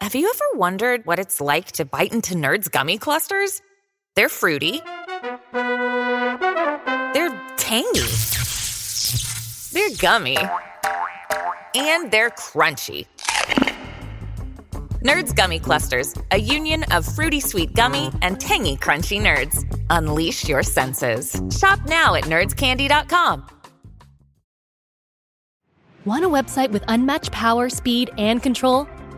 Have you ever wondered what it's like to bite into Nerds gummy clusters? They're fruity. They're tangy. They're gummy. And they're crunchy. Nerds Gummy Clusters, a union of fruity sweet gummy and tangy crunchy nerds. Unleash your senses. Shop now at nerdscandy.com. Want a website with unmatched power, speed, and control?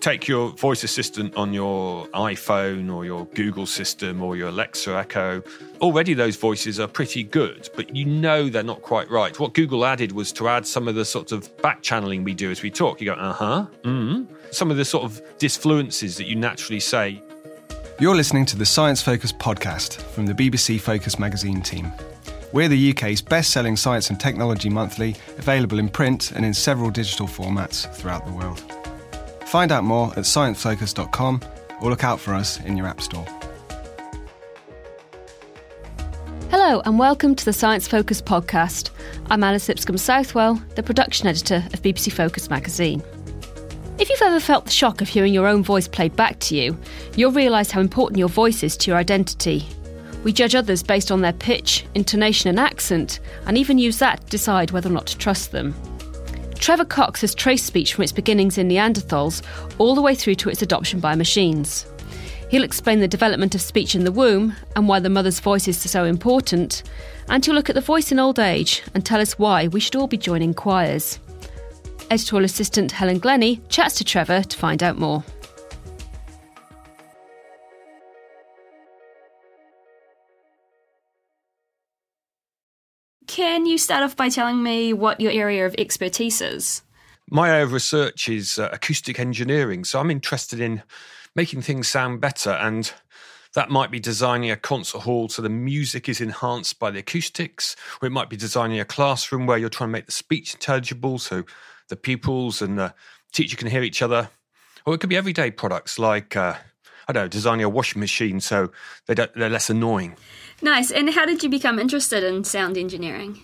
take your voice assistant on your iPhone or your Google system or your Alexa Echo. Already those voices are pretty good, but you know they're not quite right. What Google added was to add some of the sort of back channeling we do as we talk. You go, uh huh, mm. Some of the sort of disfluences that you naturally say. You're listening to the Science Focus podcast from the BBC Focus magazine team. We're the UK's best selling science and technology monthly, available in print and in several digital formats throughout the world. Find out more at sciencefocus.com or look out for us in your App Store. Hello, and welcome to the Science Focus podcast. I'm Alice Lipscomb Southwell, the production editor of BBC Focus magazine. If you've ever felt the shock of hearing your own voice played back to you, you'll realise how important your voice is to your identity. We judge others based on their pitch, intonation, and accent, and even use that to decide whether or not to trust them. Trevor Cox has traced speech from its beginnings in Neanderthals all the way through to its adoption by machines. He'll explain the development of speech in the womb and why the mother's voice is so important, and he'll look at the voice in old age and tell us why we should all be joining choirs. Editorial assistant Helen Glennie chats to Trevor to find out more. Can you start off by telling me what your area of expertise is? My area of research is uh, acoustic engineering. So I'm interested in making things sound better. And that might be designing a concert hall so the music is enhanced by the acoustics, or it might be designing a classroom where you're trying to make the speech intelligible so the pupils and the teacher can hear each other. Or it could be everyday products like, uh, I don't know, designing a washing machine so they they're less annoying. Nice. And how did you become interested in sound engineering?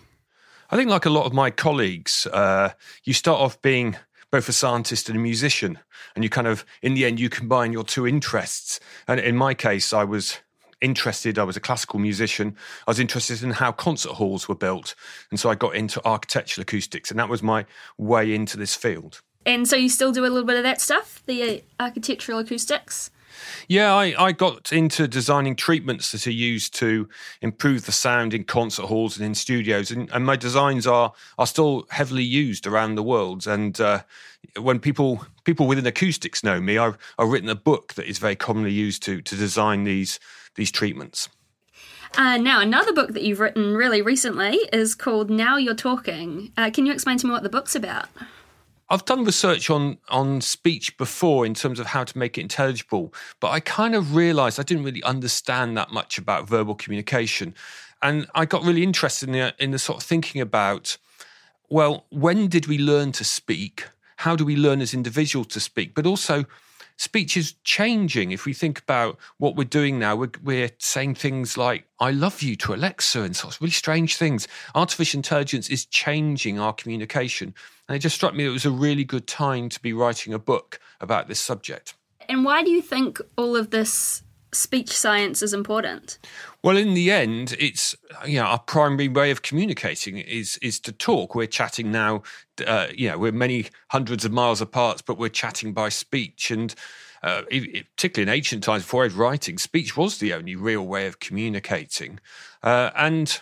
I think, like a lot of my colleagues, uh, you start off being both a scientist and a musician, and you kind of, in the end, you combine your two interests. And in my case, I was interested. I was a classical musician. I was interested in how concert halls were built, and so I got into architectural acoustics, and that was my way into this field. And so you still do a little bit of that stuff, the uh, architectural acoustics. Yeah, I, I got into designing treatments that are used to improve the sound in concert halls and in studios, and, and my designs are are still heavily used around the world. And uh, when people people within acoustics know me, I've, I've written a book that is very commonly used to to design these these treatments. Uh, now, another book that you've written really recently is called Now You're Talking. Uh, can you explain to me what the book's about? I've done research on on speech before in terms of how to make it intelligible, but I kind of realized I didn't really understand that much about verbal communication. And I got really interested in the, in the sort of thinking about well, when did we learn to speak? How do we learn as individuals to speak? But also, speech is changing. If we think about what we're doing now, we're, we're saying things like, I love you to Alexa and sorts of really strange things. Artificial intelligence is changing our communication. And it just struck me it was a really good time to be writing a book about this subject. And why do you think all of this speech science is important? Well, in the end, it's you know our primary way of communicating is is to talk. We're chatting now, uh, you know, we're many hundreds of miles apart, but we're chatting by speech, and uh, particularly in ancient times before I was writing, speech was the only real way of communicating, uh, and.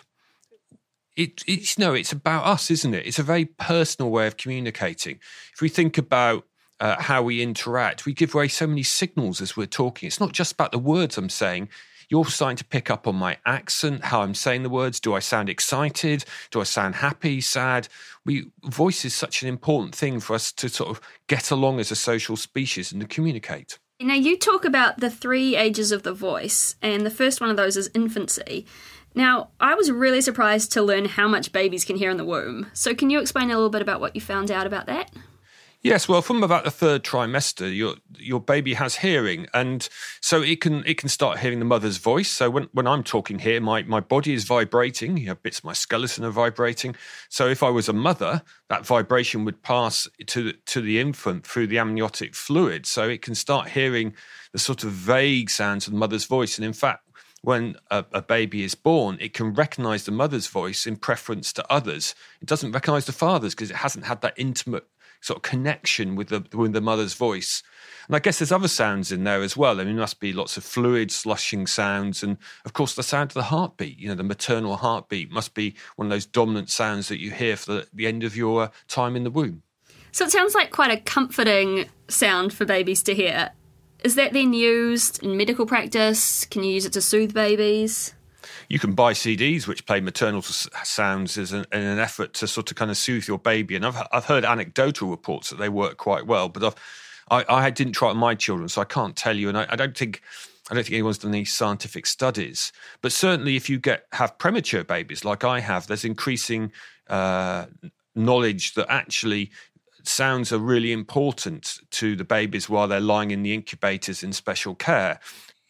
It, it's no, it's about us, isn't it? It's a very personal way of communicating. If we think about uh, how we interact. We give away so many signals as we're talking. It's not just about the words I'm saying. You're starting to pick up on my accent, how I'm saying the words. Do I sound excited? Do I sound happy, sad? We voice is such an important thing for us to sort of get along as a social species and to communicate. Now, you talk about the three ages of the voice, and the first one of those is infancy. Now, I was really surprised to learn how much babies can hear in the womb. So, can you explain a little bit about what you found out about that? Yes, well, from about the third trimester, your your baby has hearing, and so it can it can start hearing the mother's voice. So when, when I'm talking here, my, my body is vibrating. You know, bits of my skeleton are vibrating. So if I was a mother, that vibration would pass to to the infant through the amniotic fluid, so it can start hearing the sort of vague sounds of the mother's voice. And in fact, when a, a, baby is born, it can recognize the mother's voice in preference to others. It doesn't recognize the father's because it hasn't had that intimate sort of connection with the with the mother's voice. And I guess there's other sounds in there as well. I mean, there must be lots of fluid slushing sounds, and of course the sound of the heartbeat. You know, the maternal heartbeat must be one of those dominant sounds that you hear for the, the end of your uh, time in the womb. So it sounds like quite a comforting sound for babies to hear. Is that then used in medical practice? Can you use it to soothe babies? you can buy CDs which play maternal sounds as an, in an effort to sort of kind of soothe your baby. And I've I've heard anecdotal reports that they work quite well, but I've, I I didn't try it on my children, so I can't tell you. And I, I don't think. I don't think anyone's done any scientific studies, but certainly if you get have premature babies like I have, there's increasing uh, knowledge that actually sounds are really important to the babies while they're lying in the incubators in special care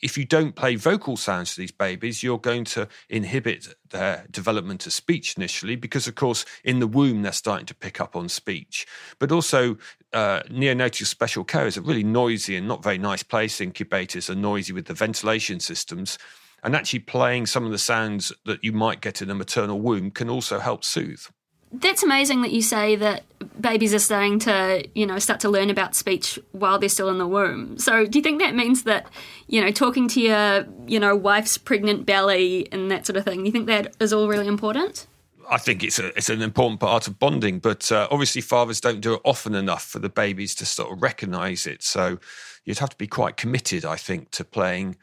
if you don't play vocal sounds to these babies, you're going to inhibit their development of speech initially, because of course, in the womb, they're starting to pick up on speech. But also, uh, neonatal special care is a really noisy and not very nice place. Incubators are noisy with the ventilation systems. And actually, playing some of the sounds that you might get in a maternal womb can also help soothe that's amazing that you say that babies are starting to, you know, start to learn about speech while they're still in the womb. So, do you think that means that, you know, talking to your, you know, wife's pregnant belly and that sort of thing, you think that is all really important? I think it's a, it's an important part of bonding, but uh, obviously fathers don't do it often enough for the babies to sort of recognise it. So you'd have to be quite committed, I think, to playing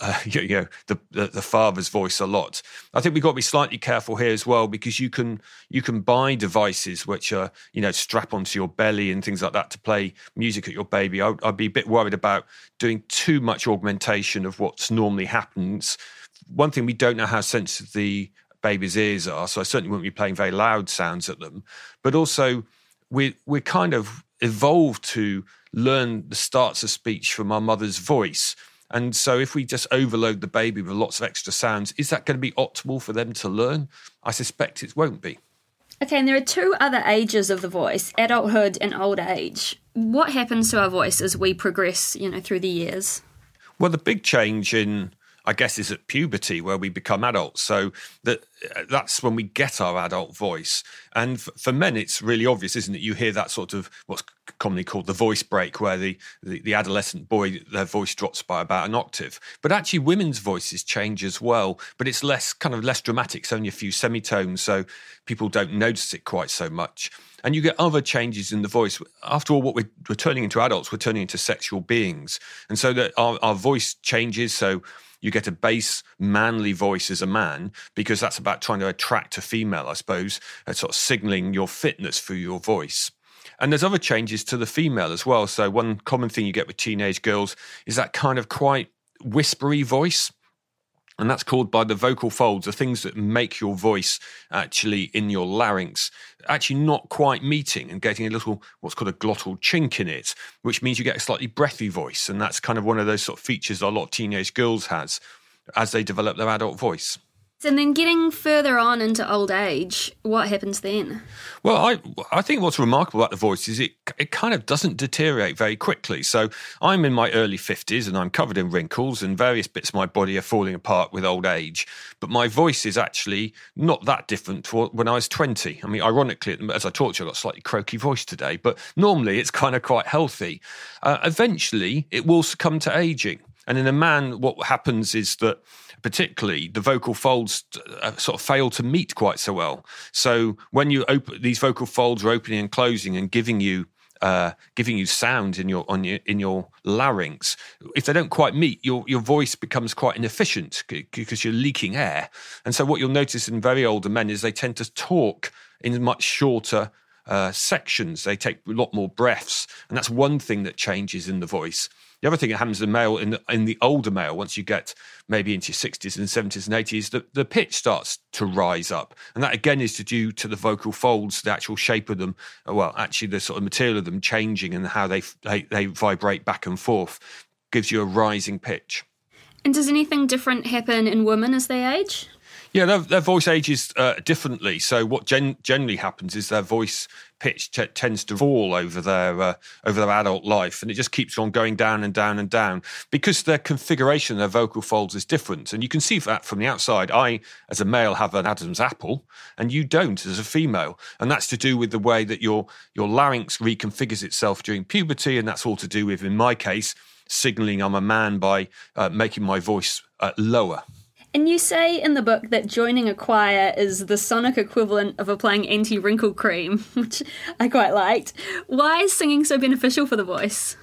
uh, you know the, the, the father's voice a lot. I think we've got to be slightly careful here as well because you can you can buy devices which are you know strap onto your belly and things like that to play music at your baby. I, I'd be a bit worried about doing too much augmentation of what's normally happens. One thing we don't know how sensitive the baby's ears are, so I certainly wouldn't be playing very loud sounds at them. But also, we we're kind of evolved to learn the starts of speech from our mother's voice. And so, if we just overload the baby with lots of extra sounds, is that going to be optimal for them to learn? I suspect it won't be. Okay, and there are two other ages of the voice adulthood and old age. What happens to our voice as we progress, you know, through the years? Well, the big change in I guess, is at puberty where we become adults. So that uh, that's when we get our adult voice. And f- for men, it's really obvious, isn't it? You hear that sort of what's commonly called the voice break, where the, the, the adolescent boy their voice drops by about an octave. But actually, women's voices change as well, but it's less kind of less dramatic. It's only a few semitones, so people don't notice it quite so much and you get other changes in the voice. After all, what we're, we're, turning into adults, we're turning into sexual beings, and so that our, our voice changes. So you get a bass, manly voice as a man because that's about trying to attract a female, I suppose, uh, sort of signaling your fitness through your voice. And there's other changes to the female as well. So one common thing you get with teenage girls is that kind of quite whispery voice. And that's called by the vocal folds, the things that make your voice actually in your larynx actually not quite meeting and getting a little what's called a glottal chink in it, which means you get a slightly breathy voice, and that's kind of one of those sort of features that a lot of teenage girls has as they develop their adult voice. And then getting further on into old age, what happens then? Well, I I think what's remarkable about the voice is it it kind of doesn't deteriorate very quickly. So I'm in my early fifties and I'm covered in wrinkles and various bits of my body are falling apart with old age. But my voice is actually not that different to when I was twenty. I mean, ironically, as I talked to you, I've got a slightly croaky voice today, but normally it's kind of quite healthy. Uh, eventually, it will succumb to aging. And in a man, what happens is that particularly the vocal folds uh, sort of fail to meet quite so well. So when you open these vocal folds are opening and closing and giving you uh, giving you sound in your on your in your larynx. If they don't quite meet, your your voice becomes quite inefficient because you're leaking air. And so what you'll notice in very older men is they tend to talk in much shorter uh, sections. They take a lot more breaths, and that's one thing that changes in the voice. The other thing that happens in the male, in the, in the older male, once you get maybe into your 60s and 70s and 80s, the, the pitch starts to rise up. And that again is due to the vocal folds, the actual shape of them, well, actually the sort of material of them changing and how they, they, they vibrate back and forth gives you a rising pitch. And does anything different happen in women as they age? Yeah, their, their voice ages uh, differently. So what gen- generally happens is their voice pitch t- tends to fall over their uh, over their adult life, and it just keeps on going down and down and down because their configuration, their vocal folds is different, and you can see that from the outside. I, as a male, have an Adam's apple, and you don't as a female, and that's to do with the way that your your larynx reconfigures itself during puberty, and that's all to do with, in my case, signaling I'm a man by uh, making my voice uh, lower. And you say in the book that joining a choir is the sonic equivalent of applying anti wrinkle cream, which I quite liked. Why is singing so beneficial for the voice?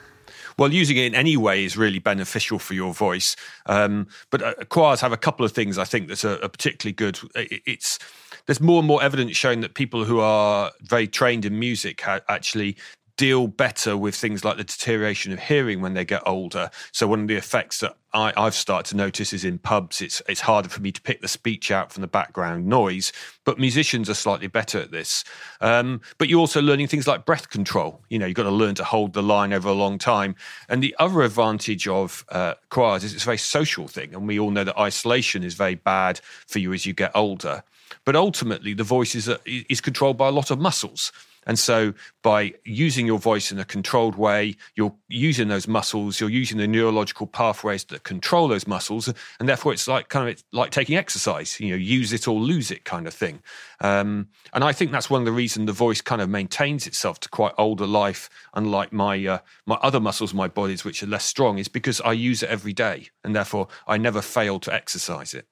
well, using it in any way is really beneficial for your voice. Um, but uh, choirs have a couple of things I think that are, particularly good. It's there's more and more evidence showing that people who are very trained in music actually deal better with things like the deterioration of hearing when they get older. So one of the effects that I, have started to notice is in pubs, it's it's harder for me to pick the speech out from the background noise. But musicians are slightly better at this. Um, but you're also learning things like breath control. You know, you've got to learn to hold the line over a long time. And the other advantage of uh, choirs is it's a very social thing, and we all know that isolation is very bad for you as you get older. But ultimately, the voice is, is controlled by a lot of muscles. And so by using your voice in a controlled way, you're using those muscles, you're using the neurological pathways that control those muscles. And therefore it's like kind of like taking exercise, you know, use it or lose it kind of thing. Um, and I think that's one of the reasons the voice kind of maintains itself to quite older life, unlike my, uh, my other muscles in my bodies, which are less strong, is because I use it every day. And therefore I never fail to exercise it.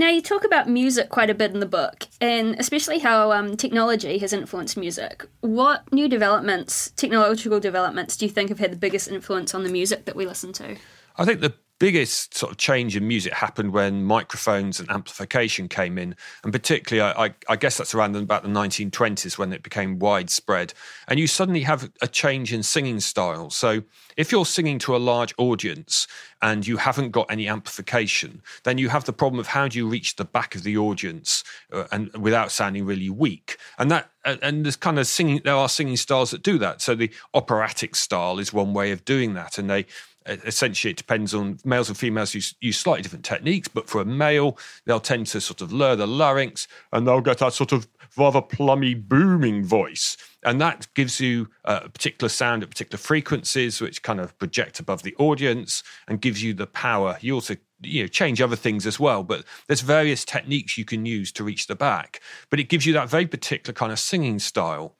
Now, you talk about music quite a bit in the book, and especially how um, technology has influenced music. What new developments, technological developments, do you think have had the biggest influence on the music that we listen to? I think the biggest sort of change in music happened when microphones and amplification came in, and particularly, I, I, guess that's around about the 1920s when it became widespread. And you suddenly have a change in singing style. So, if you're singing to a large audience and you haven't got any amplification, then you have the problem of how do you reach the back of the audience uh, and without sounding really weak. And that and there's kind of singing. There are singing styles that do that. So the operatic style is one way of doing that, and they essentially it depends on males and females use, use slightly different techniques but for a male they'll tend to sort of lower the larynx and they'll get that sort of rather plummy booming voice. And that gives you a particular sound at particular frequencies which kind of project above the audience and gives you the power. You also you know change other things as well but there's various techniques you can use to reach the back. But it gives you that very particular kind of singing style.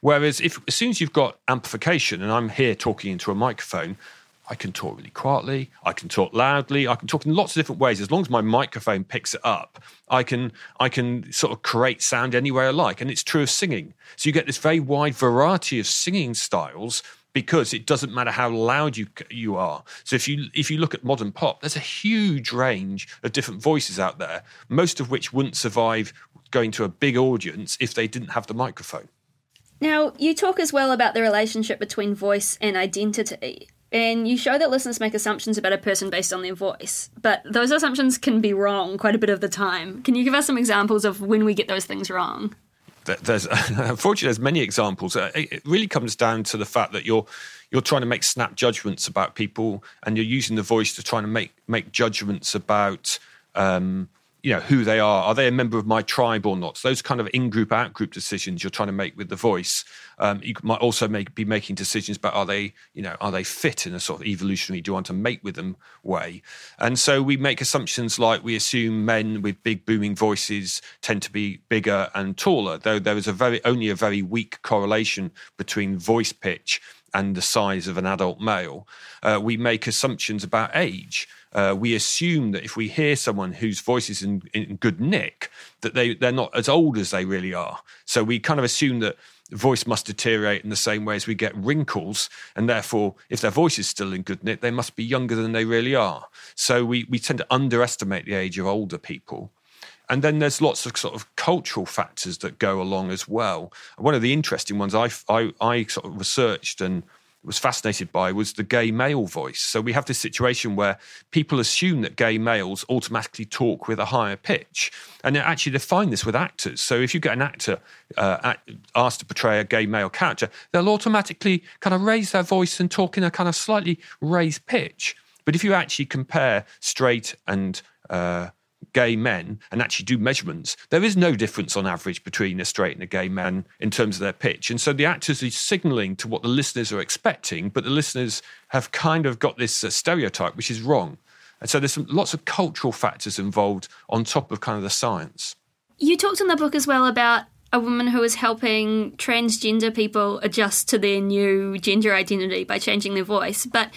Whereas if as soon as you've got amplification and i'm here talking into a microphone I can talk really quietly. I can talk loudly. I can talk in lots of different ways. As long as my microphone picks it up, I can I can sort of create sound any way I like. And it's true of singing. So you get this very wide variety of singing styles because it doesn't matter how loud you you are. So if you if you look at modern pop, there's a huge range of different voices out there, most of which wouldn't survive going to a big audience if they didn't have the microphone. Now, you talk as well about the relationship between voice and identity and you show that listeners make assumptions about a person based on their voice, but those assumptions can be wrong quite a bit of the time. Can you give us some examples of when we get those things wrong? There's unfortunately there's many examples. Uh, it really comes down to the fact that you're you're trying to make snap judgments about people, and you're using the voice to try to make make judgments about um, you know who they are are they a member of my tribe or not so those kind of in-group out-group decisions you're trying to make with the voice um, you might also make, be making decisions about are they you know are they fit in a sort of evolutionary do you want to mate with them way? And so we make assumptions like we assume men with big booming voices tend to be bigger and taller though there is a very only a very weak correlation between voice pitch and the size of an adult male. Uh, we make assumptions about age. Uh, we assume that if we hear someone whose voice is in, in good nick, that they, they're not as old as they really are. So we kind of assume that voice must deteriorate in the same way as we get wrinkles, and therefore, if their voice is still in good nick, they must be younger than they really are. So we, we tend to underestimate the age of older people. And then there's lots of sort of cultural factors that go along as well. One of the interesting ones I, I, I sort of researched and was fascinated by was the gay male voice. So we have this situation where people assume that gay males automatically talk with a higher pitch. And actually, they find this with actors. So if you get an actor uh, asked to portray a gay male character, they'll automatically kind of raise their voice and talk in a kind of slightly raised pitch. But if you actually compare straight and uh, gay men and actually do measurements, there is no difference on average between a straight and a gay man in terms of their pitch. And so the actors are signaling to what the listeners are expecting, but the listeners have kind of got this uh, stereotype, which is wrong. And so there's some, lots of cultural factors involved on top of kind of the science. You talked in the book as well about a woman who was helping transgender people adjust to their new gender identity by changing their voice. But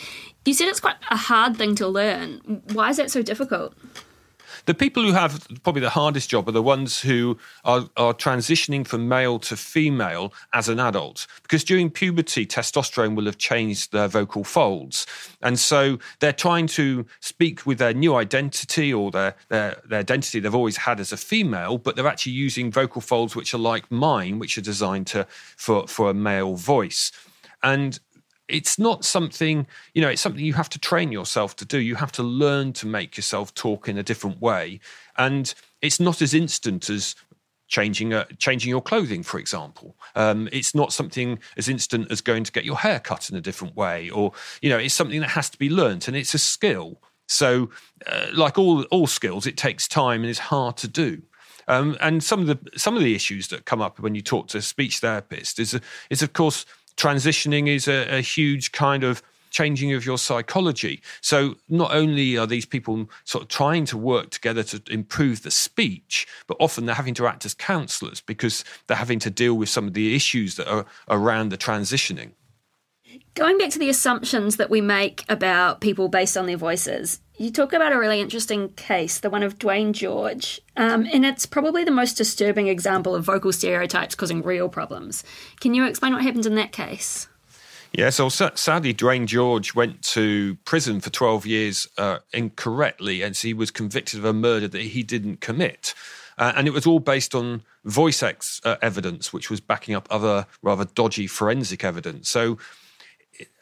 you said it's quite a hard thing to learn. Why is that so difficult? The people who have probably the hardest job are the ones who are, are transitioning from male to female as an adult, because during puberty, testosterone will have changed their vocal folds. And so they're trying to speak with their new identity or their, their, their identity they've always had as a female, but they're actually using vocal folds which are like mine, which are designed to, for, for a male voice. And it's not something you know it's something you have to train yourself to do. You have to learn to make yourself talk in a different way. And it's not as instant as changing uh, changing your clothing for example. Um, it's not something as instant as going to get your hair cut in a different way or you know it's something that has to be learnt and it's a skill. So uh, like all all skills it takes time and it's hard to do. Um, and some of the some of the issues that come up when you talk to a speech therapist is is of course transitioning is a, a huge kind of changing of your psychology. So not only are these people sort of trying to work together to improve the speech, but often they're having to act as counselors because they're having to deal with some of the issues that are around the transitioning. Going back to the assumptions that we make about people based on their voices, you talk about a really interesting case, the one of Dwaine George, um, and it's probably the most disturbing example of vocal stereotypes causing real problems. Can you explain what happened in that case? Yeah, so sadly, Dwaine George went to prison for 12 years uh, incorrectly, and so he was convicted of a murder that he didn't commit. Uh, and it was all based on voice ex- uh, evidence, which was backing up other rather dodgy forensic evidence. So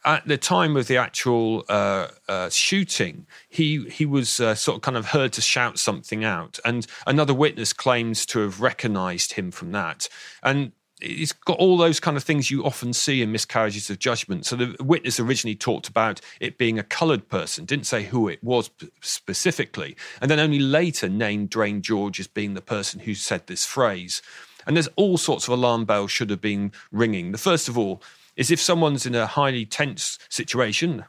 at the time of the actual uh, uh, shooting, he he was uh, sort of kind of heard to shout something out, and another witness claims to have recognised him from that, and. It's got all those kind of things you often see in miscarriages of judgment. So the witness originally talked about it being a coloured person, didn't say who it was specifically, and then only later named Dwaine George as being the person who said this phrase. And there's all sorts of alarm bells should have been ringing. The first of all, is if someone's in a highly tense situation,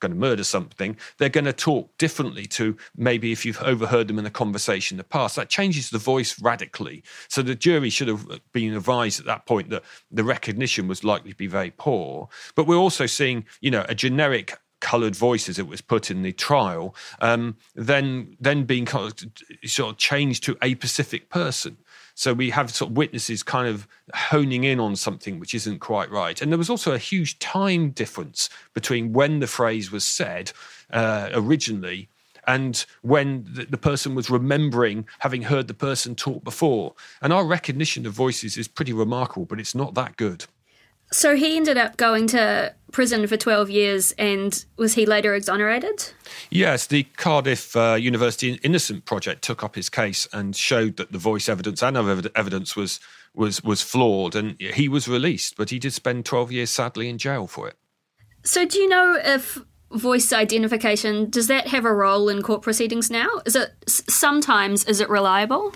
going to murder something, they're going to talk differently to maybe if you've overheard them in a conversation in the past. That changes the voice radically. So the jury should have been advised at that point that the recognition was likely to be very poor. But we're also seeing, you know, a generic coloured voice as it was put in the trial, um, then then being sort of changed to a specific person. So we have sort of witnesses kind of honing in on something which isn't quite right. And there was also a huge time difference between when the phrase was said uh, originally and when the, the, person was remembering having heard the person talk before. And our recognition of voices is pretty remarkable, but it's not that good. So he ended up going to prison for 12 years and was he later exonerated? Yes, the Cardiff uh, University Innocent Project took up his case and showed that the voice evidence and other evidence was, was, was flawed and he was released, but he did spend 12 years sadly in jail for it. So do you know if voice identification does that have a role in court proceedings now? Is it sometimes is it reliable?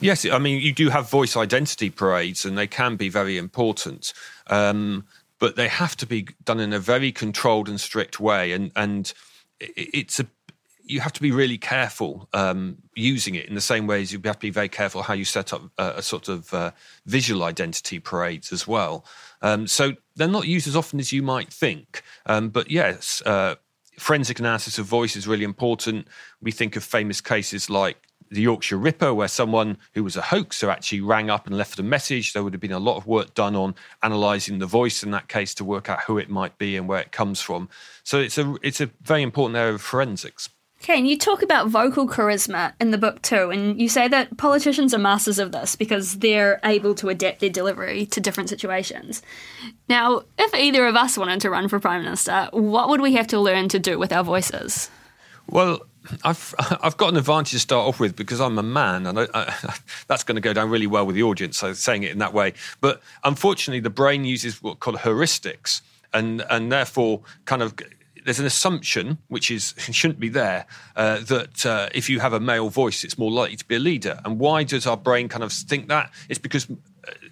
Yes, I mean, you do have voice identity parades, and they can be very important. Um, but they have to be done in a very controlled and strict way. And, and it's a, you have to be really careful um, using it in the same way as you have to be very careful how you set up a, a sort of uh, visual identity parades as well. Um, so they're not used as often as you might think. Um, but yes, uh, forensic analysis of voice is really important. We think of famous cases like the Yorkshire Ripper, where someone who was a hoaxer actually rang up and left a message. There would have been a lot of work done on analysing the voice in that case to work out who it might be and where it comes from. So it's a it's a very important area of forensics. Okay, and you talk about vocal charisma in the book too, and you say that politicians are masters of this because they're able to adapt their delivery to different situations. Now, if either of us wanted to run for Prime Minister, what would we have to learn to do with our voices? Well, I've I've got an advantage to start off with because I'm a man, and I, I, that's going to go down really well with the audience. So saying it in that way, but unfortunately, the brain uses what called heuristics, and and therefore kind of there's an assumption which is shouldn't be there uh, that uh, if you have a male voice, it's more likely to be a leader. And why does our brain kind of think that? It's because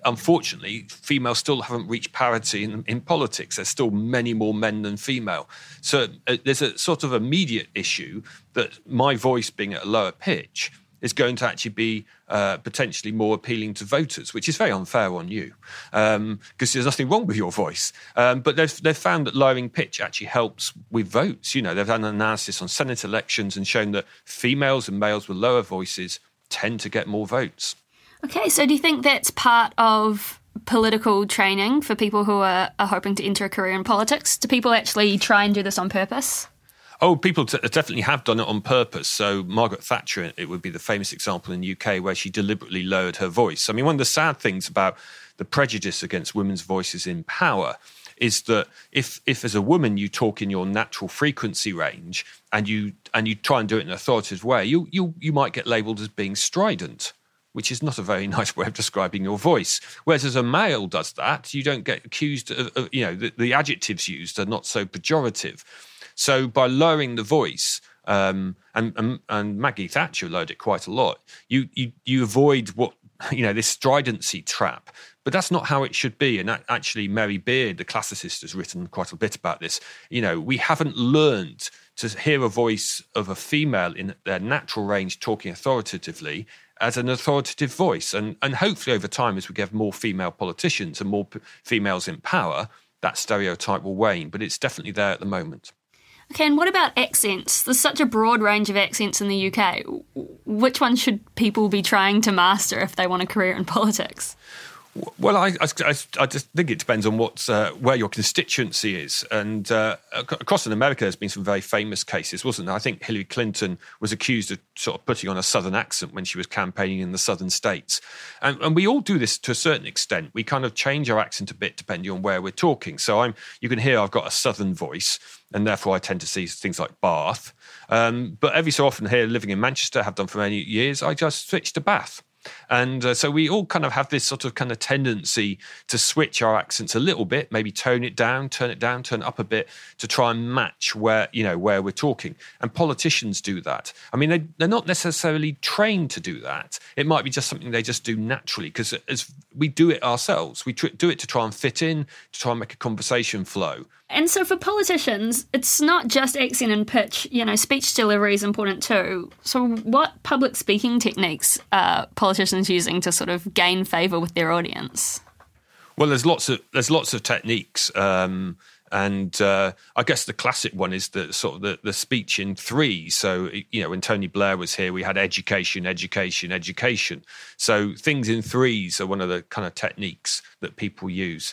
unfortunately, females still haven't reached parity in, in, politics. There's still many more men than female. So uh, there's a sort of immediate issue that my voice being at a lower pitch is going to actually be uh, potentially more appealing to voters, which is very unfair on you because um, there's nothing wrong with your voice. Um, but they've, they've found that lowering pitch actually helps with votes. You know, they've done an analysis on Senate elections and shown that females and males with lower voices tend to get more votes. Okay, so do you think that's part of political training for people who are, are hoping to enter a career in politics? Do people actually try and do this on purpose? Oh, people t- definitely have done it on purpose. So Margaret Thatcher, it would be the famous example in the UK where she deliberately lowered her voice. I mean, one of the sad things about the prejudice against women's voices in power is that if if as a woman you talk in your natural frequency range and you and you try and do it in an authoritative way, you you you might get labelled as being strident which is not a very nice way of describing your voice. Whereas as a male does that, you don't get accused of, of you know, the, the, adjectives used are not so pejorative. So by lowering the voice, um, and, and, and Maggie Thatcher lowered it quite a lot. You you you avoid what you know this stridency trap, but that's not how it should be. And actually, Mary Beard, the classicist, has written quite a bit about this. You know, we haven't learned to hear a voice of a female in their natural range talking authoritatively as an authoritative voice. And, and hopefully, over time, as we get more female politicians and more p- females in power, that stereotype will wane. But it's definitely there at the moment. Okay, and what about accents? There's such a broad range of accents in the UK. Which one should people be trying to master if they want a career in politics? Well, I, I, I, just think it depends on what uh, where your constituency is, and uh, across in America, there's been some very famous cases, wasn't there? I think Hillary Clinton was accused of sort of putting on a southern accent when she was campaigning in the southern states, and, and we all do this to a certain extent. We kind of change our accent a bit depending on where we're talking. So I'm, you can hear I've got a southern voice, and therefore I tend to see things like Bath. Um, but every so often here, living in Manchester, have done for many years, I just switch to Bath. And uh, so we all kind of have this sort of kind of tendency to switch our accents a little bit, maybe tone it down, turn it down, turn it up a bit to try and match where, you know, where we're talking. And politicians do that. I mean, they, they're not necessarily trained to do that. It might be just something they just do naturally because as we do it ourselves, we tr- do it to try and fit in, to try and make a conversation flow. And so for politicians, it's not just accent and pitch. You know, speech delivery is important too. So, what public speaking techniques are politicians using to sort of gain favour with their audience? Well, there's lots of there's lots of techniques, um, and uh, I guess the classic one is the sort of the, the speech in three. So you know, when Tony Blair was here, we had education, education, education. So things in threes are one of the kind of techniques that people use.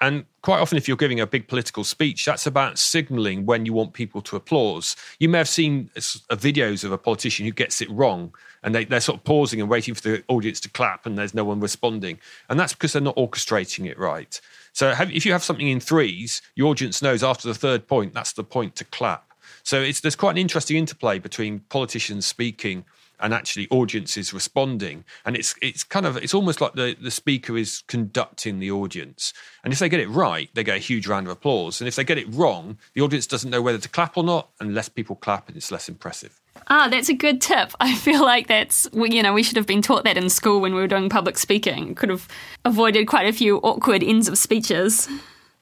And quite often, if you're giving a big political speech, that's about signaling when you want people to applause. You may have seen videos of a politician who gets it wrong and they, they're sort of pausing and waiting for the audience to clap and there's no one responding. And that's because they're not orchestrating it right. So have, if you have something in threes, your audience knows after the third point, that's the point to clap. So there's quite an interesting interplay between politicians speaking and actually audiences responding. And it's it's kind of it's almost like the, the speaker is conducting the audience. And if they get it right, they get a huge round of applause. And if they get it wrong, the audience doesn't know whether to clap or not, and less people clap and it's less impressive. Ah, that's a good tip. I feel like that's, you know, we should have been taught that in school when we were doing public speaking. Could have avoided quite a few awkward ends of speeches.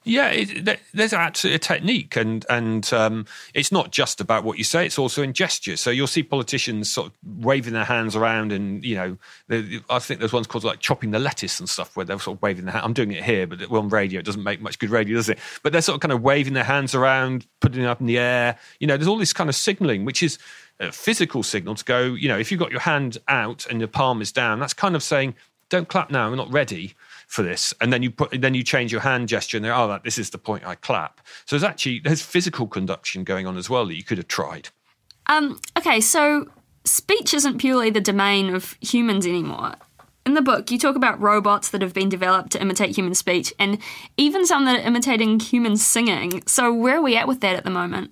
Yeah, it, there's actually a technique, and and um, it's not just about what you say; it's also in gesture. So you'll see politicians sort of waving their hands around, and you know, I think there's ones called like chopping the lettuce and stuff, where they're sort of waving their hand. I'm doing it here, but on radio, it doesn't make much good radio, does it? But they're sort of kind of waving their hands around, putting it up in the air. You know, there's all this kind of signalling, which is a physical signal to go. You know, if you've got your hand out and your palm is down, that's kind of saying, "Don't clap now. We're not ready." for this, and then you put then you change your hand gesture, and oh, that this is the point I clap. So there's actually there's physical conduction going on as well that you could have tried. Um, okay, so speech isn't purely the domain of humans anymore. In the book, you talk about robots that have been developed to imitate human speech, and even some that are imitating human singing. So where are we at with that at the moment?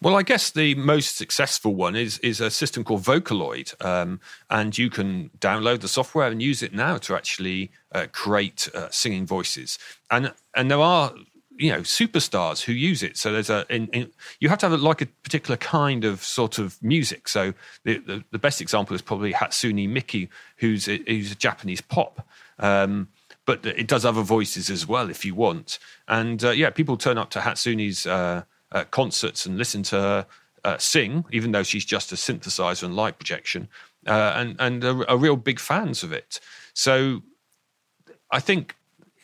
Well, I guess the most successful one is is a system called Vocaloid, um, and you can download the software and use it now to actually uh, create uh, singing voices. And and there are you know superstars who use it. So there's a in, in, you have to have a, like a particular kind of sort of music. So the, the, the best example is probably Hatsune Miku, who's a, who's a Japanese pop. Um, but it does other voices as well if you want. And uh, yeah, people turn up to Hatsune's uh, concerts and listen to her uh, sing, even though she's just a synthesizer and light projection, uh, and and are, are, real big fans of it. So I think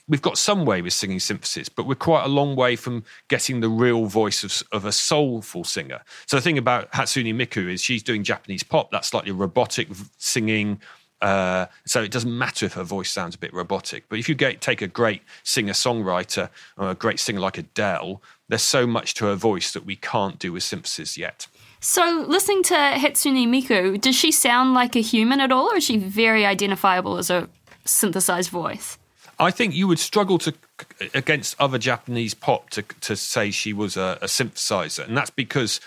we've got some way with singing synthesis, but we're quite a long way from getting the real voice of, of a soulful singer. So the thing about Hatsune Miku is she's doing Japanese pop, that's slightly robotic singing. Uh, so it doesn't matter if her voice sounds a bit robotic. But if you get, take a great singer songwriter or a great singer like Adele, there's so much to her voice that we can't do with synthesis yet. So, listening to Hatsune Miku, does she sound like a human at all, or is she very identifiable as a synthesized voice? I think you would struggle to against other Japanese pop to to say she was a, a synthesizer, and that's because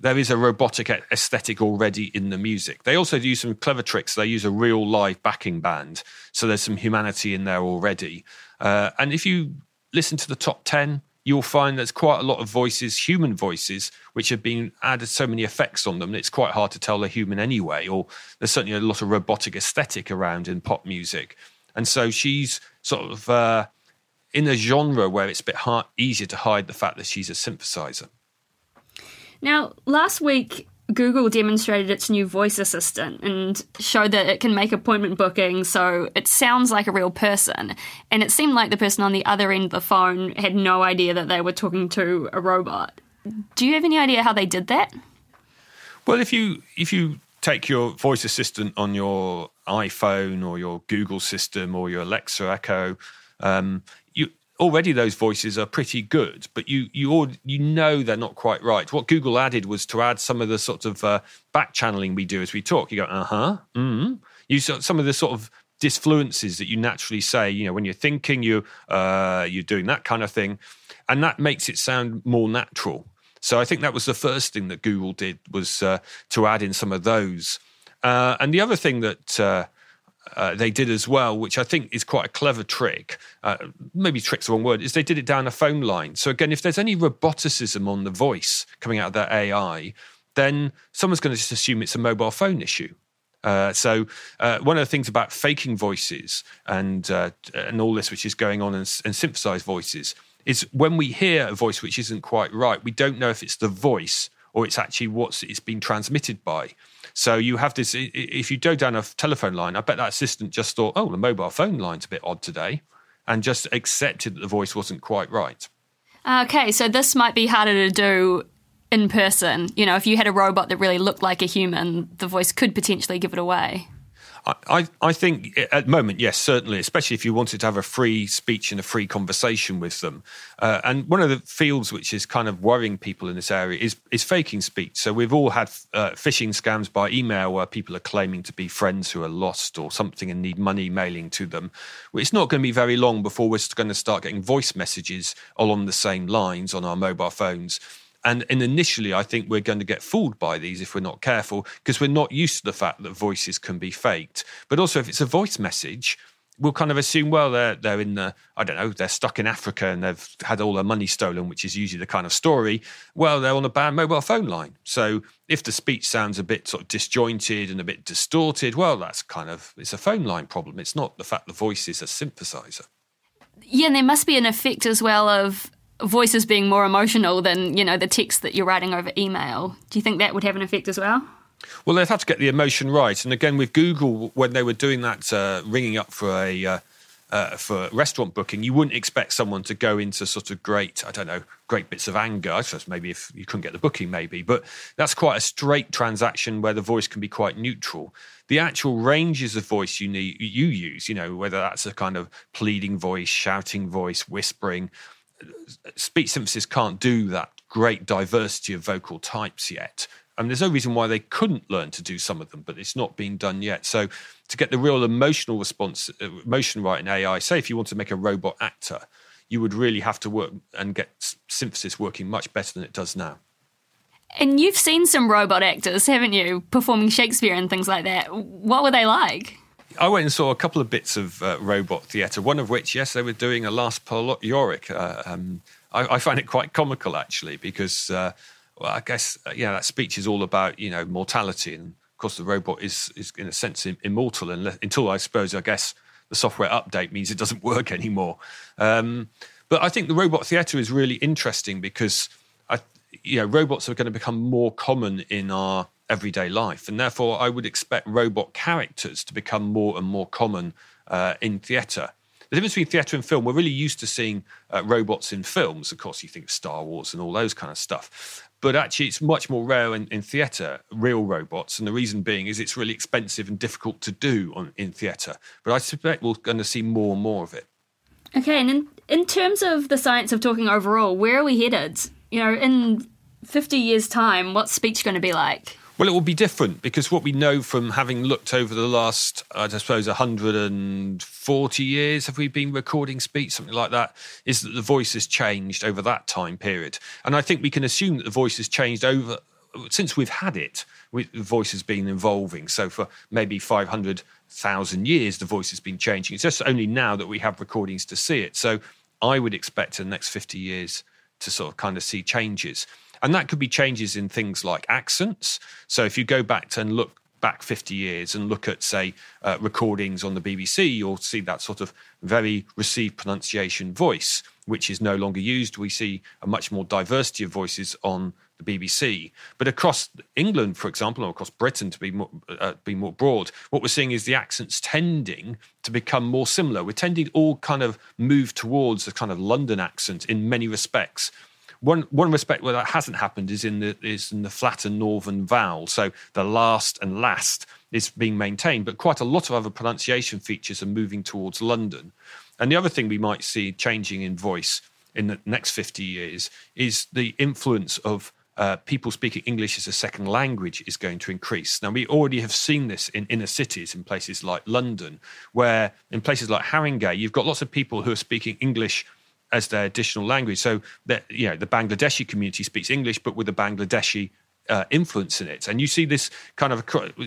there is a robotic aesthetic already in the music. They also do some clever tricks. They use a real live backing band, so there's some humanity in there already. Uh, and if you listen to the top ten, you'll find there's quite a lot of voices, human voices, which have been added so many effects on them. It's quite hard to tell they're human anyway. Or there's certainly a lot of robotic aesthetic around in pop music, and so she's sort of uh, in a genre where it's a bit hard, easier to hide the fact that she's a synthesizer. Now, last week Google demonstrated its new voice assistant and showed that it can make appointment booking so it sounds like a real person. And it seemed like the person on the other end of the phone had no idea that they were talking to a robot. Do you have any idea how they did that? Well, if you if you take your voice assistant on your iPhone or your Google system or your Alexa Echo, um, already those voices are pretty good, but you you all, you know they're not quite right. What Google added was to add some of the sort of uh, back channeling we do as we talk. You go, uh huh, mm. You some of the sort of disfluences that you naturally say. You know, when you're thinking, you uh, you're doing that kind of thing, and that makes it sound more natural. So I think that was the first thing that Google did was uh, to add in some of those. Uh, and the other thing that uh, they did as well, which I think is quite a clever trick. Uh, maybe trick's the wrong word. Is they did it down a phone line. So again, if there's any roboticism on the voice coming out of that AI, then someone's going to just assume it's a mobile phone issue. Uh, so uh, one of the things about faking voices and uh, and all this, which is going on, and, and synthesized voices, is when we hear a voice which isn't quite right, we don't know if it's the voice or it's actually what it's been transmitted by. So you have this. If you go down a telephone line, I bet that assistant just thought, "Oh, the mobile phone line's a bit odd today," and just accepted that the voice wasn't quite right. Okay, so this might be harder to do in person. You know, if you had a robot that really looked like a human, the voice could potentially give it away. I, I think at the moment, yes, certainly, especially if you wanted to have a free speech and a free conversation with them. Uh, and one of the fields which is kind of worrying people in this area is, is faking speech. So we've all had uh, phishing scams by email where people are claiming to be friends who are lost or something and need money mailing to them. It's not going to be very long before we're going to start getting voice messages along the same lines on our mobile phones and, and initially, I think we're going to get fooled by these if we're not careful because we're not used to the fact that voices can be faked. But also, if it's a voice message, we'll kind of assume, well, they're they're in the I don't know, they're stuck in Africa and they've had all their money stolen, which is usually the kind of story. Well, they're on a bad mobile phone line. So if the speech sounds a bit sort of disjointed and a bit distorted, well, that's kind of it's a phone line problem. It's not the fact the voice is a synthesizer. Yeah, and there must be an effect as well of voices being more emotional than you know the text that you're writing over email. Do you think that would have an effect as well? Well, they'd have to get the emotion right. And again, with Google, when they were doing that, uh, ringing up for a uh, uh, for restaurant booking, you wouldn't expect someone to go into sort of great, I don't know, great bits of anger. I suppose maybe if you couldn't get the booking, maybe, but that's quite a straight transaction where the voice can be quite neutral. The actual ranges of voice you need, you use, you know, whether that's a kind of pleading voice, shouting voice, whispering, speech synthesis can't do that great diversity of vocal types yet. Mean, there's no reason why they couldn't learn to do some of them, but it's not being done yet. So, to get the real emotional response, uh, emotion right in AI, say if you want to make a robot actor, you would really have to work and get synthesis working much better than it does now. And you've seen some robot actors, haven't you, performing Shakespeare and things like that. What were they like? I went and saw a couple of bits of uh, robot theatre, one of which, yes, they were doing a Alas poor Yorick. Uh, um, I, I, find it quite comical, actually, because, uh, well, I guess, uh, yeah, that speech is all about, you know, mortality. And of course, the robot is, is in a sense, immortal until, I suppose, I guess, the software update means it doesn't work anymore. Um, but I think the robot theatre is really interesting because, I, you know, robots are going to become more common in our everyday life. And therefore, I would expect robot characters to become more and more common uh, in theatre. The difference between theatre and film, we're really used to seeing uh, robots in films. Of course, you think of Star Wars and all those kind of stuff. But actually, it's much more rare in, in theatre, real robots. And the reason being is it's really expensive and difficult to do on, in theatre. But I suspect we're going to see more and more of it. Okay, and in, in terms of the science of talking overall, where are we headed? You know, in 50 years' time, what's speech going to be like? Well, it will be different because what we know from having looked over the last, I suppose, 140 years, have we been recording speech, something like that, is that the voice has changed over that time period. And I think we can assume that the voice has changed over since we've had it. the voice has been evolving. So for maybe 500,000 years, the voice has been changing. It's just only now that we have recordings to see it. So I would expect in the next 50 years to sort of kind of see changes. And that could be changes in things like accents. So if you go back and look back 50 years and look at, say, uh, recordings on the BBC, you'll see that sort of very received pronunciation voice, which is no longer used. We see a much more diversity of voices on the BBC. But across England, for example, or across Britain, to be more, uh, be more broad, what we're seeing is the accents tending to become more similar. We're tending all kind of move towards a kind of London accent in many respects one one respect where that hasn't happened is in the is in the flatter northern vowel. So the last and last is being maintained, but quite a lot of other pronunciation features are moving towards London. And the other thing we might see changing in voice in the next 50 years is the influence of uh, people speaking English as a second language is going to increase. Now, we already have seen this in inner cities, in places like London, where in places like Haringey, you've got lots of people who are speaking English as their additional language. So that you know the Bangladeshi community speaks English, but with a Bangladeshi uh, influence in it. And you see this kind of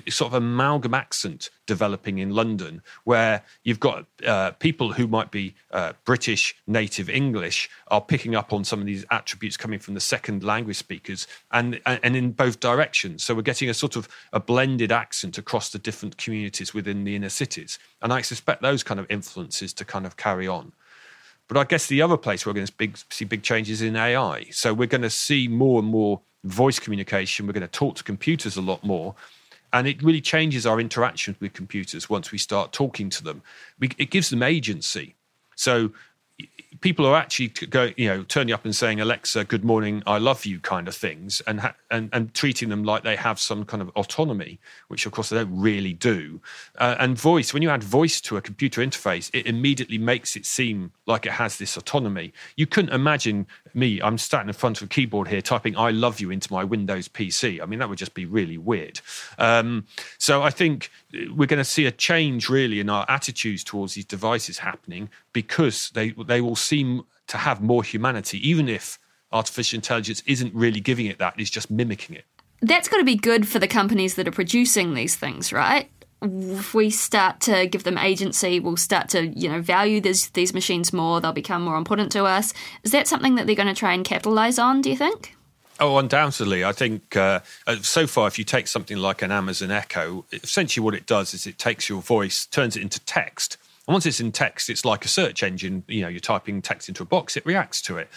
sort of amalgam accent developing in London, where you've got uh, people who might be uh, British native English are picking up on some of these attributes coming from the second language speakers, and and in both directions. So we're getting a sort of a blended accent across the different communities within the inner cities, and I suspect those kind of influences to kind of carry on. But I guess the other place we're going to big, see big changes in AI. So we're going to see more and more voice communication. We're going to talk to computers a lot more. And it really changes our interactions with computers once we start talking to them. We, it gives them agency. So people are actually go, you know, turning up and saying Alexa, "Good morning, I love you," kind of things, and ha- and and treating them like they have some kind of autonomy, which of course they don't really do. Uh, and voice, when you add voice to a computer interface, it immediately makes it seem like it has this autonomy. You couldn't imagine me. I'm standing in front of a keyboard here, typing "I love you" into my Windows PC. I mean, that would just be really weird. Um, so I think we're going to see a change really in our attitudes towards these devices happening because they they will seem to have more humanity, even if artificial intelligence isn't really giving it that; it's just mimicking it. That's got to be good for the companies that are producing these things, right? If we start to give them agency, we'll start to you know value these these machines more. They'll become more important to us. Is that something that they're going to try and capitalize on? Do you think? Oh, undoubtedly. I think uh, uh, so far, if you take something like an Amazon Echo, essentially what it does is it takes your voice, turns it into text. And once it's in text, it's like a search engine. You know, you're typing text into a box, it reacts to it.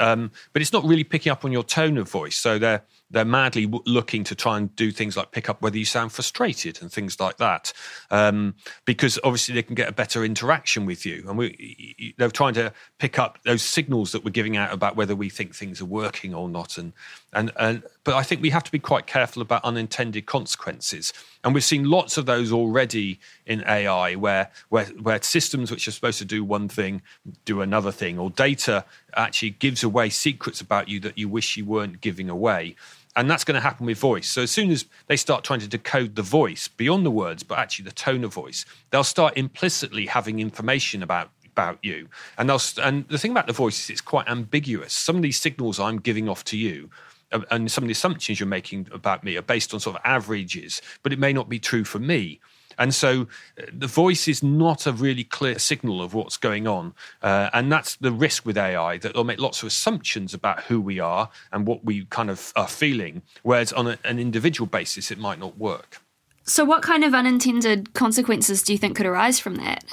Um, but it's not really picking up on your tone of voice. So they're they're madly looking to try and do things like pick up whether you sound frustrated and things like that, um, because obviously they can get a better interaction with you. And we, they're trying to pick up those signals that we're giving out about whether we think things are working or not. And and and but I think we have to be quite careful about unintended consequences. And we've seen lots of those already in AI, where where where systems which are supposed to do one thing do another thing, or data actually gives away secrets about you that you wish you weren't giving away. And that's going to happen with voice. So as soon as they start trying to decode the voice beyond the words, but actually the tone of voice, they'll start implicitly having information about about you. And they'll and the thing about the voice is it's quite ambiguous. Some of these signals I'm giving off to you uh, and some of the assumptions you're making about me are based on sort of averages, but it may not be true for me. And so uh, the voice is not a really clear signal of what's going on. Uh, and that's the risk with AI that they'll make lots of assumptions about who we are and what we kind of are feeling, whereas on a, an individual basis, it might not work. So, what kind of unintended consequences do you think could arise from that?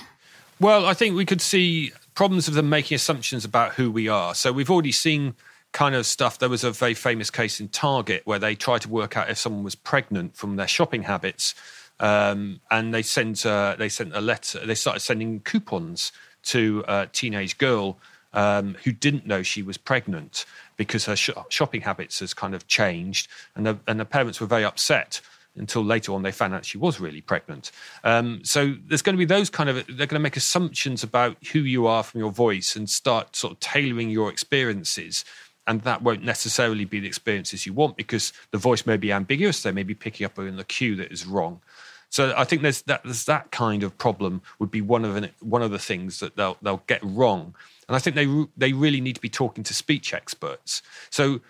Well, I think we could see problems of them making assumptions about who we are. So, we've already seen kind of stuff. There was a very famous case in Target where they tried to work out if someone was pregnant from their shopping habits um, and they sent uh, they sent a letter. They started sending coupons to a teenage girl um, who didn't know she was pregnant because her sh- shopping habits has kind of changed, and the, and the parents were very upset until later on they found out she was really pregnant. Um, so there's going to be those kind of they're going to make assumptions about who you are from your voice and start sort of tailoring your experiences. And that won't necessarily be the experiences you want because the voice may be ambiguous. They may be picking up on the cue that is wrong. So I think there's that there's that kind of problem would be one of an, one of the things that they'll they'll get wrong, and I think they they really need to be talking to speech experts. So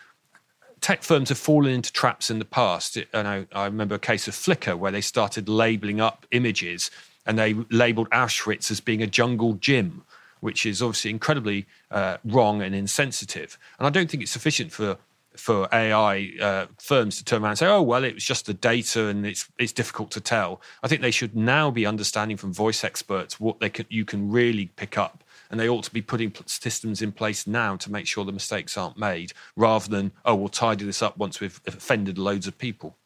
tech firms have fallen into traps in the past. And I, I remember a case of Flickr where they started labeling up images and they labeled Auschwitz as being a jungle gym, which is obviously incredibly uh, wrong and insensitive. And I don't think it's sufficient for for AI uh, firms to turn around and say, "Oh, well, it was just the data, and it's it's difficult to tell." I think they should now be understanding from voice experts what they can you can really pick up, and they ought to be putting systems in place now to make sure the mistakes aren't made, rather than "Oh, we'll tidy this up once we've offended loads of people."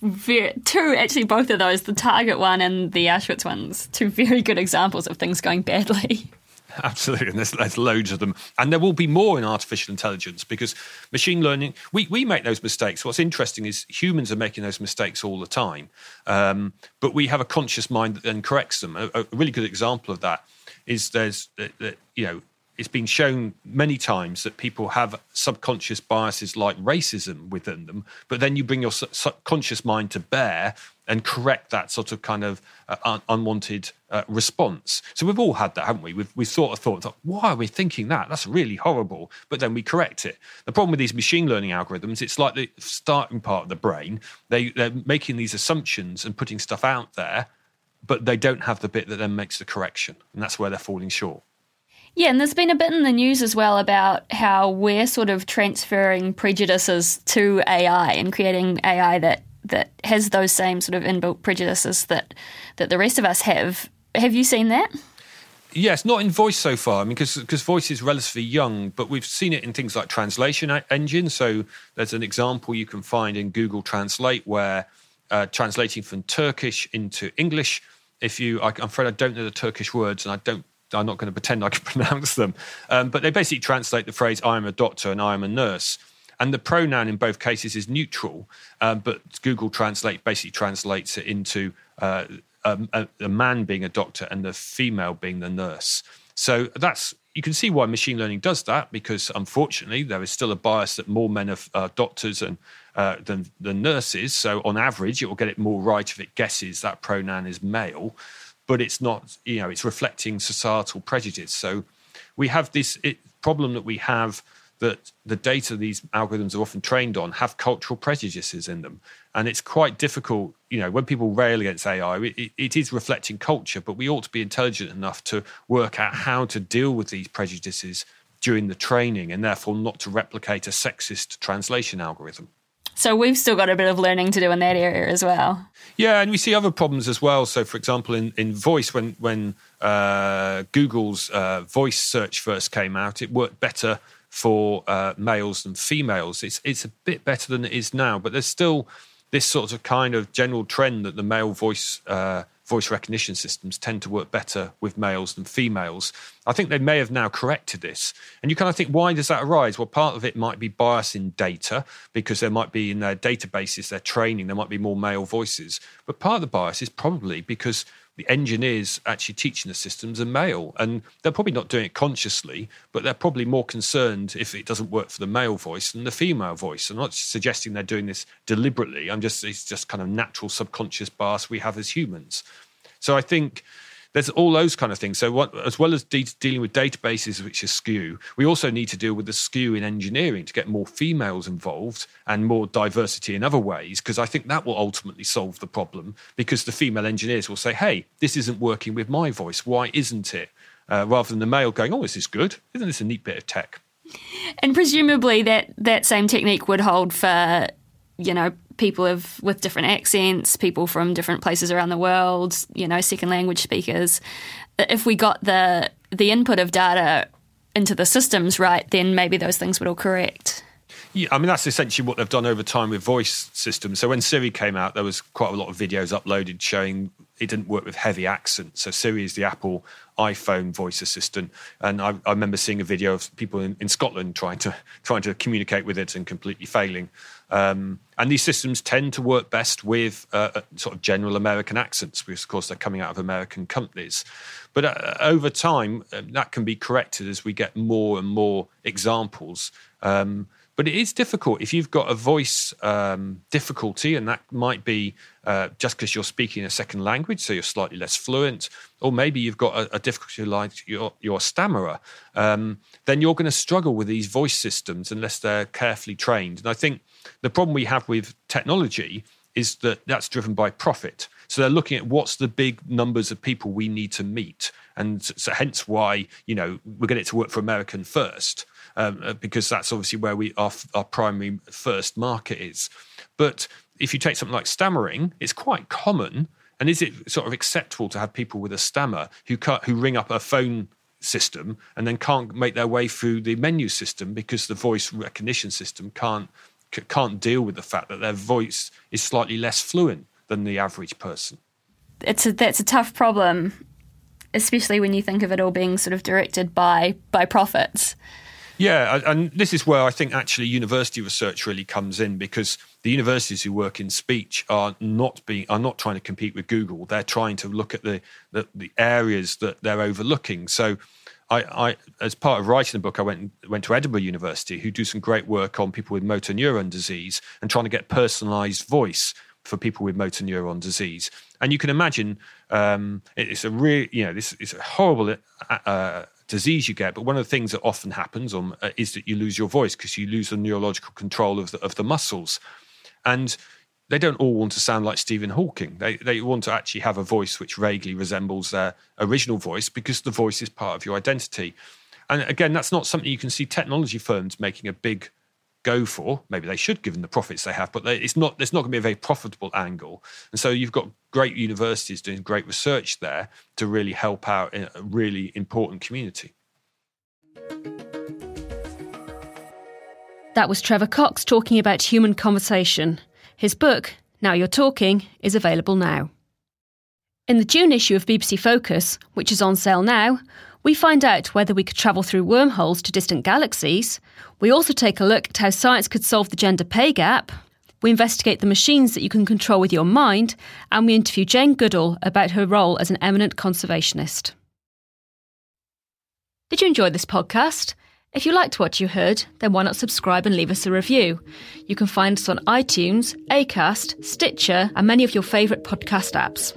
Very, two, actually, both of those, the Target one and the Auschwitz ones, two very good examples of things going badly. Absolutely, and there's, there's loads of them, and there will be more in artificial intelligence because machine learning. We we make those mistakes. What's interesting is humans are making those mistakes all the time, um, but we have a conscious mind that then corrects them. A, a really good example of that is there's that, you know it's been shown many times that people have subconscious biases like racism within them, but then you bring your subconscious mind to bear and correct that sort of kind of uh, un- unwanted uh, response. So we've all had that, haven't we? We've, we've sort of thought, why are we thinking that? That's really horrible. But then we correct it. The problem with these machine learning algorithms, it's like the starting part of the brain. They, they're making these assumptions and putting stuff out there, but they don't have the bit that then makes the correction. And that's where they're falling short. Yeah, and there's been a bit in the news as well about how we're sort of transferring prejudices to AI and creating AI that that has those same sort of inbuilt prejudices that that the rest of us have. Have you seen that? Yes, not in voice so far. I mean, because voice is relatively young, but we've seen it in things like translation engines. So there's an example you can find in Google Translate where uh, translating from Turkish into English. If you, I, I'm afraid I don't know the Turkish words, and I don't I'm not going to pretend I can pronounce them. Um, but they basically translate the phrase "I am a doctor" and "I am a nurse." And the pronoun in both cases is neutral, um, but Google Translate basically translates it into uh, a, a, man being a doctor and the female being the nurse. So that's you can see why machine learning does that because unfortunately there is still a bias that more men are uh, doctors and uh, than than nurses. So on average, it will get it more right if it guesses that pronoun is male, but it's not. You know, it's reflecting societal prejudice. So we have this it, problem that we have that the data these algorithms are often trained on have cultural prejudices in them. And it's quite difficult, you know, when people rail against AI, it, it is reflecting culture, but we ought to be intelligent enough to work out how to deal with these prejudices during the training and therefore not to replicate a sexist translation algorithm. So we've still got a bit of learning to do in that area as well. Yeah, and we see other problems as well. So, for example, in, in voice, when when uh, Google's uh, voice search first came out, it worked better for uh, males than females. It's it's a bit better than it is now, but there's still this sort of kind of general trend that the male voice uh, voice recognition systems tend to work better with males than females. I think they may have now corrected this. And you kind of think, why does that arise? Well, part of it might be bias in data because there might be in their databases, their training, there might be more male voices. But part of the bias is probably because the engineers actually teaching the systems are male. And they're probably not doing it consciously, but they're probably more concerned if it doesn't work for the male voice than the female voice. I'm not suggesting they're doing this deliberately. I'm just, it's just kind of natural subconscious bias we have as humans. So I think there's all those kind of things. So, what, as well as de- dealing with databases which are skew, we also need to deal with the skew in engineering to get more females involved and more diversity in other ways. Because I think that will ultimately solve the problem. Because the female engineers will say, "Hey, this isn't working with my voice. Why isn't it?" Uh, rather than the male going, "Oh, this is good. Isn't this a neat bit of tech?" And presumably that that same technique would hold for you know people of with different accents, people from different places around the world, you know, second language speakers. If we got the the input of data into the systems right, then maybe those things would all correct. Yeah, I mean that's essentially what they've done over time with voice systems. So when Siri came out, there was quite a lot of videos uploaded showing it didn't work with heavy accents. So Siri is the Apple iPhone voice assistant, and I, I remember seeing a video of people in, in, Scotland trying to trying to communicate with it and completely failing. Um, and these systems tend to work best with uh, uh, sort of general American accents, because of course they're coming out of American companies. But uh, over time, uh, that can be corrected as we get more and more examples. Um, but it is difficult if you've got a voice um, difficulty, and that might be uh, just because you're speaking a second language, so you're slightly less fluent, or maybe you've got a, a difficulty like you're, you're a stammerer. Um, then you're going to struggle with these voice systems unless they're carefully trained. And I think the problem we have with technology is that that's driven by profit. So they're looking at what's the big numbers of people we need to meet, and so hence why you know we're getting it to work for American first um, uh, because that's obviously where we our, our primary first market is. But if you take something like stammering, it's quite common. And is it sort of acceptable to have people with a stammer who who ring up a phone system and then can't make their way through the menu system because the voice recognition system can't can't deal with the fact that their voice is slightly less fluent than the average person. It's a, that's a tough problem, especially when you think of it all being sort of directed by by profits. Yeah, and this is where I think actually university research really comes in because the universities who work in speech are not being are not trying to compete with Google. They're trying to look at the the, the areas that they're overlooking. So. I, I, as part of writing the book, I went went to Edinburgh University, who do some great work on people with motor neuron disease and trying to get personalised voice for people with motor neuron disease. And you can imagine um, it's a real, you know, this is a horrible uh, uh disease you get. But one of the things that often happens um, uh, is that you lose your voice because you lose the neurological control of the, of the muscles. And they don't all want to sound like Stephen Hawking. They, they want to actually have a voice which vaguely resembles their original voice because the voice is part of your identity. And again, that's not something you can see technology firms making a big go for. Maybe they should, given the profits they have, but they, it's not. It's not going to be a very profitable angle. And so you've got great universities doing great research there to really help out a really important community. That was Trevor Cox talking about human conversation. His book, Now You're Talking, is available now. In the June issue of BBC Focus, which is on sale now, We find out whether we could travel through wormholes to distant galaxies. We also take a look at how science could solve the gender pay gap. We investigate the machines that you can control with your mind, and we interview Jane Goodall about her role as an eminent conservationist. Did you enjoy this podcast? If you liked what you heard, then why not subscribe and leave us a review? You can find us on iTunes, Acast, Stitcher, and many of your favourite podcast apps.